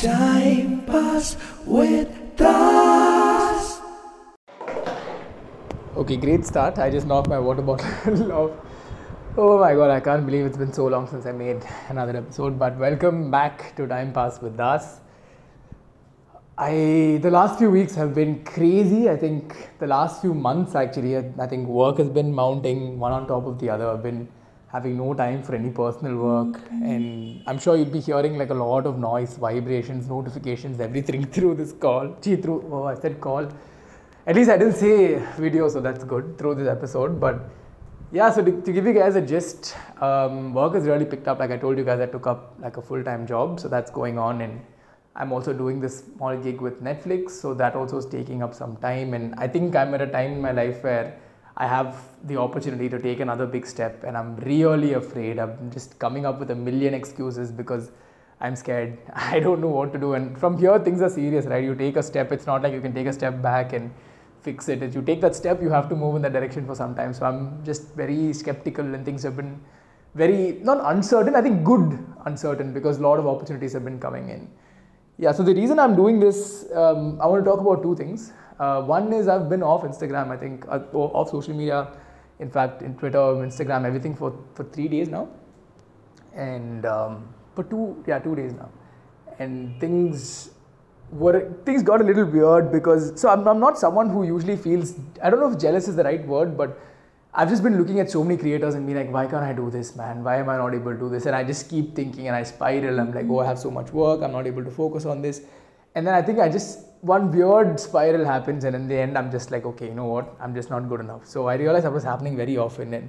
Time pass with us. Okay, great start. I just knocked my water bottle off. Oh my god, I can't believe it's been so long since I made another episode. But welcome back to Time Pass with Das. I the last few weeks have been crazy. I think the last few months actually, I, think work has been mounting one on top of the other. I've been having no time for any personal work, and I'm sure you'll be hearing like a lot of noise, vibrations, notifications, everything through this call. Gee, through oh, I said call. At least I didn't say video, so that's good through this episode. But yeah, so to, to give you guys a gist, um, work has really picked up. Like I told you guys, I took up like a full time job, so that's going on, and I'm also doing this small gig with Netflix, so that also is taking up some time. And I think I'm at a time in my life where I have the opportunity to take another big step, and I'm really afraid. I'm just coming up with a million excuses because I'm scared. I don't know what to do. And from here, things are serious, right? You take a step, it's not like you can take a step back and fix it. If you take that step, you have to move in that direction for some time. So I'm just very skeptical, and things have been very, not uncertain, I think good uncertain because a lot of opportunities have been coming in. Yeah, so the reason I'm doing this, um, I want to talk about two things. Uh, one is I've been off Instagram, I think, uh, off social media, in fact, in Twitter, Instagram, everything for, for three days now. And um, for two, yeah, two days now. And things were, things got a little weird because, so I'm, I'm not someone who usually feels, I don't know if jealous is the right word, but I've just been looking at so many creators and be like, why can't I do this, man? Why am I not able to do this? And I just keep thinking and I spiral. I'm like, oh, I have so much work. I'm not able to focus on this. And then I think I just, one weird spiral happens. And in the end, I'm just like, okay, you know what? I'm just not good enough. So I realized that was happening very often. And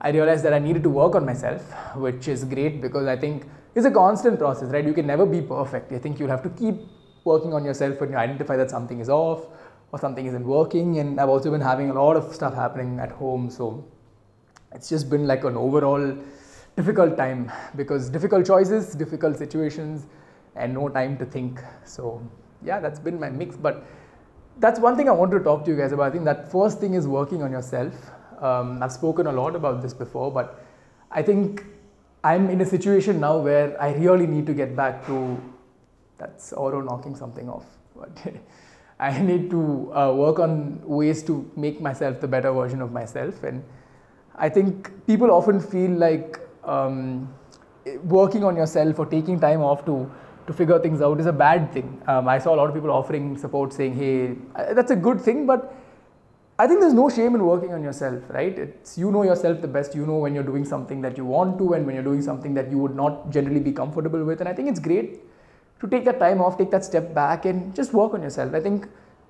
I realized that I needed to work on myself, which is great because I think it's a constant process, right? You can never be perfect. I think you'll have to keep working on yourself when you identify that something is off or something isn't working. And I've also been having a lot of stuff happening at home. So it's just been like an overall difficult time because difficult choices, difficult situations, and no time to think. So yeah, that's been my mix. But that's one thing I want to talk to you guys about. I think that first thing is working on yourself. Um, I've spoken a lot about this before, but I think I'm in a situation now where I really need to get back to that's Oro knocking something off. But I need to uh, work on ways to make myself the better version of myself. And I think people often feel like um, working on yourself or taking time off to to figure things out is a bad thing. Um, I saw a lot of people offering support, saying, "Hey, uh, that's a good thing," but I think there's no shame in working on yourself, right? It's you know yourself the best. You know when you're doing something that you want to, and when you're doing something that you would not generally be comfortable with. And I think it's great to take that time off, take that step back, and just work on yourself. I think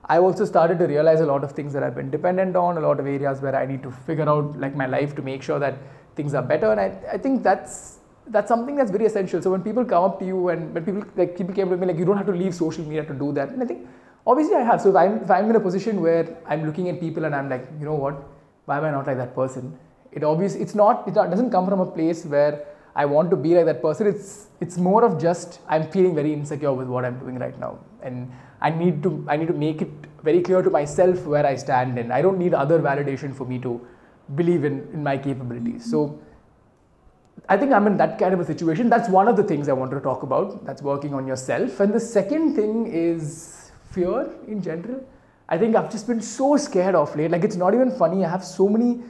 I also started to realize a lot of things that I've been dependent on, a lot of areas where I need to figure out like my life to make sure that things are better. And I, I think that's that's something that's very essential. So when people come up to you and when people like people came to me like you don't have to leave social media to do that. And I think obviously I have. So if I'm if I'm in a position where I'm looking at people and I'm like, you know what, why am I not like that person? It obviously it's not it doesn't come from a place where I want to be like that person. It's it's more of just I'm feeling very insecure with what I'm doing right now. And I need to I need to make it very clear to myself where I stand and I don't need other validation for me to believe in, in my capabilities. So I think I'm in that kind of a situation. That's one of the things I want to talk about. That's working on yourself. And the second thing is fear in general. I think I've just been so scared of late. Like it's not even funny. I have so many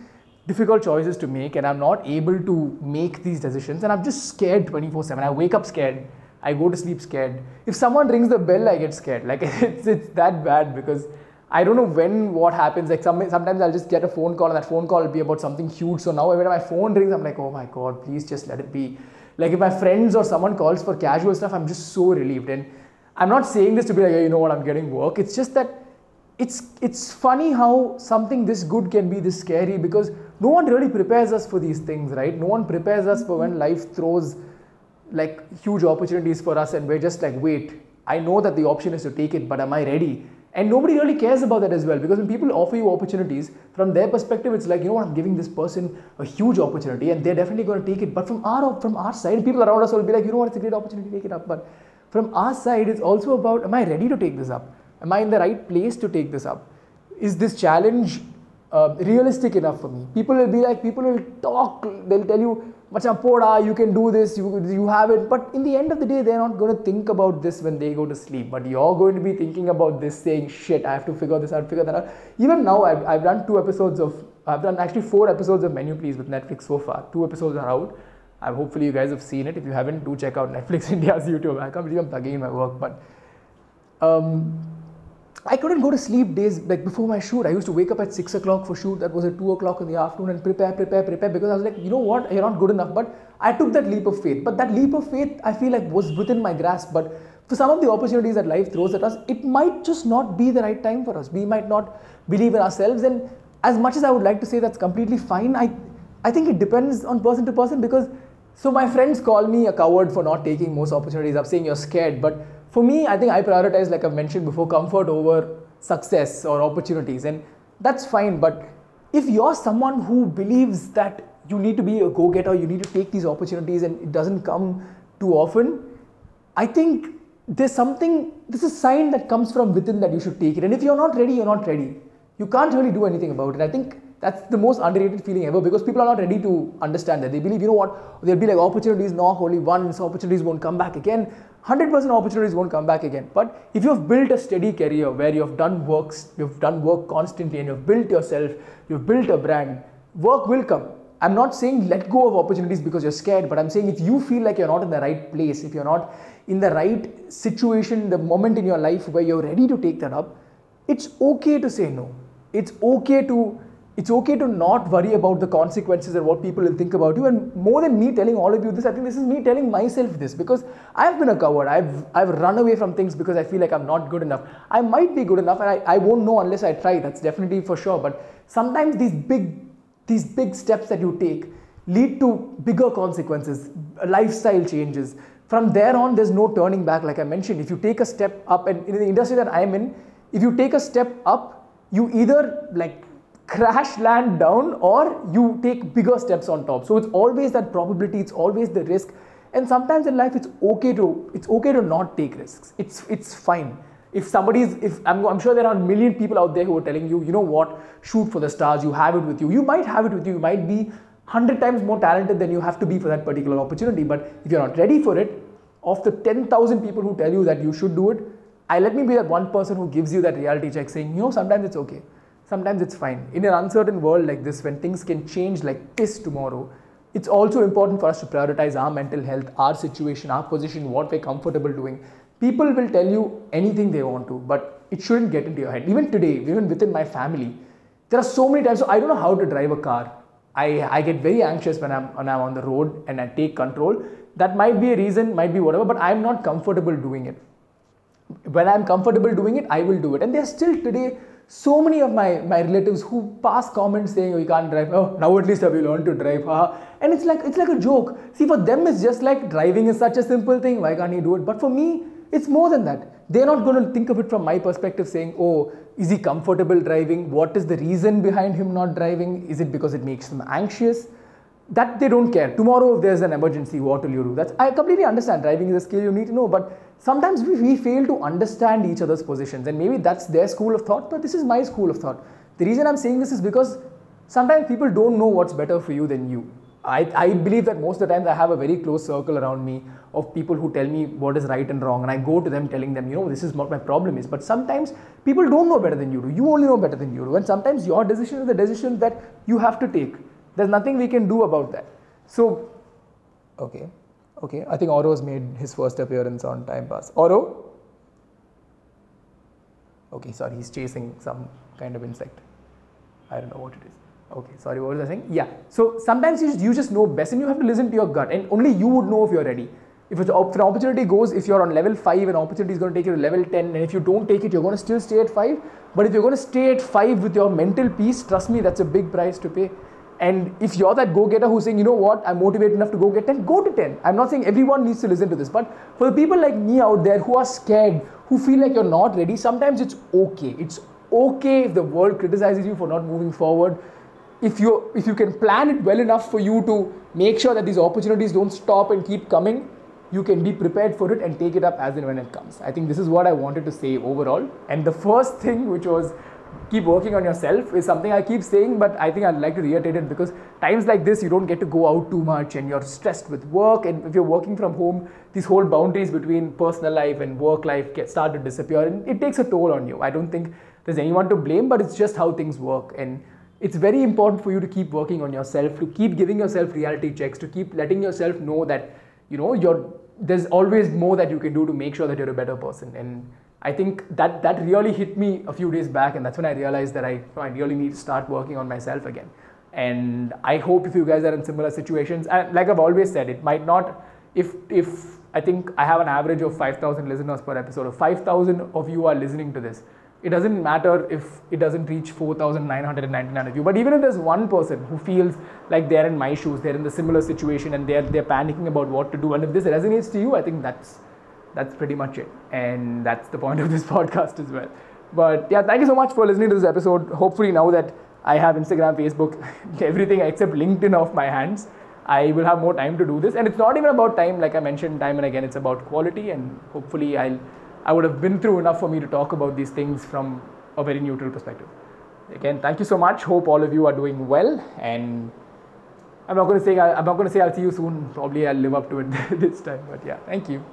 difficult choices to make and I'm not able to make these decisions and I'm just scared 24/7. I wake up scared. I go to sleep scared. If someone rings the bell, I get scared. Like it's, it's that bad because I don't know when what happens. Like some, sometimes I'll just get a phone call and that phone call will be about something huge. So now every time my phone rings, I'm like, oh my god, please just let it be. Like if my friends or someone calls for casual stuff, I'm just so relieved. And I'm not saying this to be like, hey, you know what, I'm getting work. It's just that it's it's funny how something this good can be this scary because no one really prepares us for these things, right? No one prepares us for when mm-hmm. life throws like huge opportunities for us and we're just like wait i know that the option is to take it but am i ready and nobody really cares about that as well because when people offer you opportunities from their perspective it's like you know what i'm giving this person a huge opportunity and they're definitely going to take it. But from our from our side people around us will be like you know what it's a great opportunity to take it up. But from our side it's also about am i ready to take this up? Am i in the right place to take this up? Is this challenge uh, realistic enough for me. People will be like, people will talk, they'll tell you, Macha poda, you can do this, you, you have it. But in the end of the day, they're not going to think about this when they go to sleep. But you're going to be thinking about this, saying, shit, I have to figure this out, figure that out. Even now, I've, I've done two episodes of, I've done actually four episodes of Menu Please with Netflix so far. Two episodes are out. I'm hopefully you guys have seen it. If you haven't, do check out Netflix India's YouTube. I can't believe I'm plugging in my work, but um, I couldn't go to sleep days like before my shoot. I used to wake up at six o'clock for shoot. That was at two o'clock in the afternoon and prepare, prepare, prepare because I was like, you know what, you're not good enough. But I took that leap of faith. But that leap of faith, I feel like was within my grasp. But for some of the opportunities that life throws at us, it might just not be the right time for us. We might not believe in ourselves. And as much as I would like to say that's completely fine, I I think it depends on person to person because so my friends call me a coward for not taking most opportunities. I'm saying you're scared, but for me, I think I prioritize, like I've mentioned before, comfort over success or opportunities, and that's fine. But if you're someone who believes that you need to be a go-getter, you need to take these opportunities, and it doesn't come too often, I think there's something. This is a sign that comes from within that you should take it. And if you're not ready, you're not ready. You can't really do anything about it. I think that's the most underrated feeling ever because people are not ready to understand that. They believe, you know what, there'll be like opportunities knock only once, opportunities won't come back again. 100% opportunities won't come back again. But if you've built a steady career where you've done works, you've done work constantly and you've built yourself, you've built a brand, work will come. I'm not saying let go of opportunities because you're scared, but I'm saying if you feel like you're not in the right place, if you're not in the right situation, the moment in your life where you're ready to take that up, it's okay to say no. It's okay to it's okay to not worry about the consequences and what people will think about you. And more than me telling all of you this, I think this is me telling myself this because I've been a coward. I've, I've run away from things because I feel like I'm not good enough. I might be good enough and I, I won't know unless I try. That's definitely for sure. But sometimes these big, these big steps that you take lead to bigger consequences, lifestyle changes. From there on, there's no turning back, like I mentioned. If you take a step up, and in the industry that I'm in, if you take a step up, you either like crash land down or you take bigger steps on top. So it's always that probability it's always the risk. And sometimes in life it's okay to it's okay to not take risks. It's it's fine. If somebody's if I'm, I'm sure there are a million people out there who are telling you you know what? Shoot for the stars. You have it with you. You might have it with you. You might be 100 times more talented than you have to be for that particular opportunity. But if you're not ready for it of the 10000 people who tell you that you should do it i let me be that one person who gives you that reality check saying you know sometimes it's okay sometimes it's fine. In an uncertain world like this, when things can change like this tomorrow, it's also important for us to prioritize our mental health, our situation, our position, what we're comfortable doing. People will tell you anything they want to, but it shouldn't get into your head. Even today, even within my family, there are so many times. So I don't know how to drive a car. I, I get very anxious when I'm when I'm on the road and I take control. That might be a reason, might be whatever, but I'm not comfortable doing it. When I'm comfortable doing it, I will do it. And there's still today so many of my, my relatives who pass comments saying, oh, you can't drive. Oh, now at least have you learned to drive. Huh? And it's like, it's like a joke. See, for them, it's just like driving is such a simple thing. Why can't he do it? But for me, it's more than that. They're not going to think of it from my perspective saying, oh, is he comfortable driving? What is the reason behind him not driving? Is it because it makes him anxious? That they don't care. Tomorrow, if there's an emergency, what will you do? That's I completely understand. Driving is a skill you need to know, but sometimes we, we fail to understand each other's positions and maybe that's their school of thought but this is my school of thought the reason i'm saying this is because sometimes people don't know what's better for you than you I, I believe that most of the times I have a very close circle around me of people who tell me what is right and wrong, and I go to them telling them, you know, this is what my problem is. But sometimes people don't know better than you do. You only know better than you do, and sometimes your decision is the decision that you have to take. There's nothing we can do about that. So, okay. Okay, I think Oro's made his first appearance on Time Pass. Oro? Okay, sorry, he's chasing some kind of insect. I don't know what it is. Okay, sorry, what was I saying? Yeah, so sometimes you just, you just know best and you have to listen to your gut and only you would know if you're ready. If, if an opportunity goes, if you're on level 5, an opportunity is going to take you to level 10 and if you don't take it, you're going to still stay at 5. But if you're going to stay at 5 with your mental peace, trust me, that's a big price to pay. And if you're that go getter who's saying, you know what, I'm motivated enough to go get 10, go to 10. I'm not saying everyone needs to listen to this, but for the people like me out there who are scared, who feel like you're not ready, sometimes it's okay. It's okay if the world criticizes you for not moving forward. If you if you can plan it well enough for you to make sure that these opportunities don't stop and keep coming, you can be prepared for it and take it up as and when it comes. I think this is what I wanted to say overall. And the first thing, which was keep working on yourself is something I keep saying, but I think I'd like to reiterate it because times like this, you don't get to go out too much and you're stressed with work. And if you're working from home, these whole boundaries between personal life and work life get start to disappear, and it takes a toll on you. I don't think there's anyone to blame, but it's just how things work. And it's very important for you to keep working on yourself, to keep giving yourself reality checks, to keep letting yourself know that you know you're there's always more that you can do to make sure that you're a better person. And I think that that really hit me a few days back, and that's when I realized that I, I really need to start working on myself again. And I hope if you guys are in similar situations, and like I've always said, it might not. If if I think I have an average of 5,000 listeners per episode, of 5,000 of you are listening to this, it doesn't matter if it doesn't reach 4,999 of you. But even if there's one person who feels like they're in my shoes, they're in the similar situation, and they're they're panicking about what to do, and if this resonates to you, I think that's that's pretty much it. And that's the point of this podcast as well. But yeah, thank you so much for listening to this episode. Hopefully, now that I have Instagram, Facebook, everything except LinkedIn off my hands, I will have more time to do this. And it's not even about time, like I mentioned time and again, it's about quality. And hopefully, I'll, I would have been through enough for me to talk about these things from a very neutral perspective. Again, thank you so much. Hope all of you are doing well. And I'm not going to say I'm not going to say I'll see you soon. Probably I'll live up to it this time. But yeah, thank you.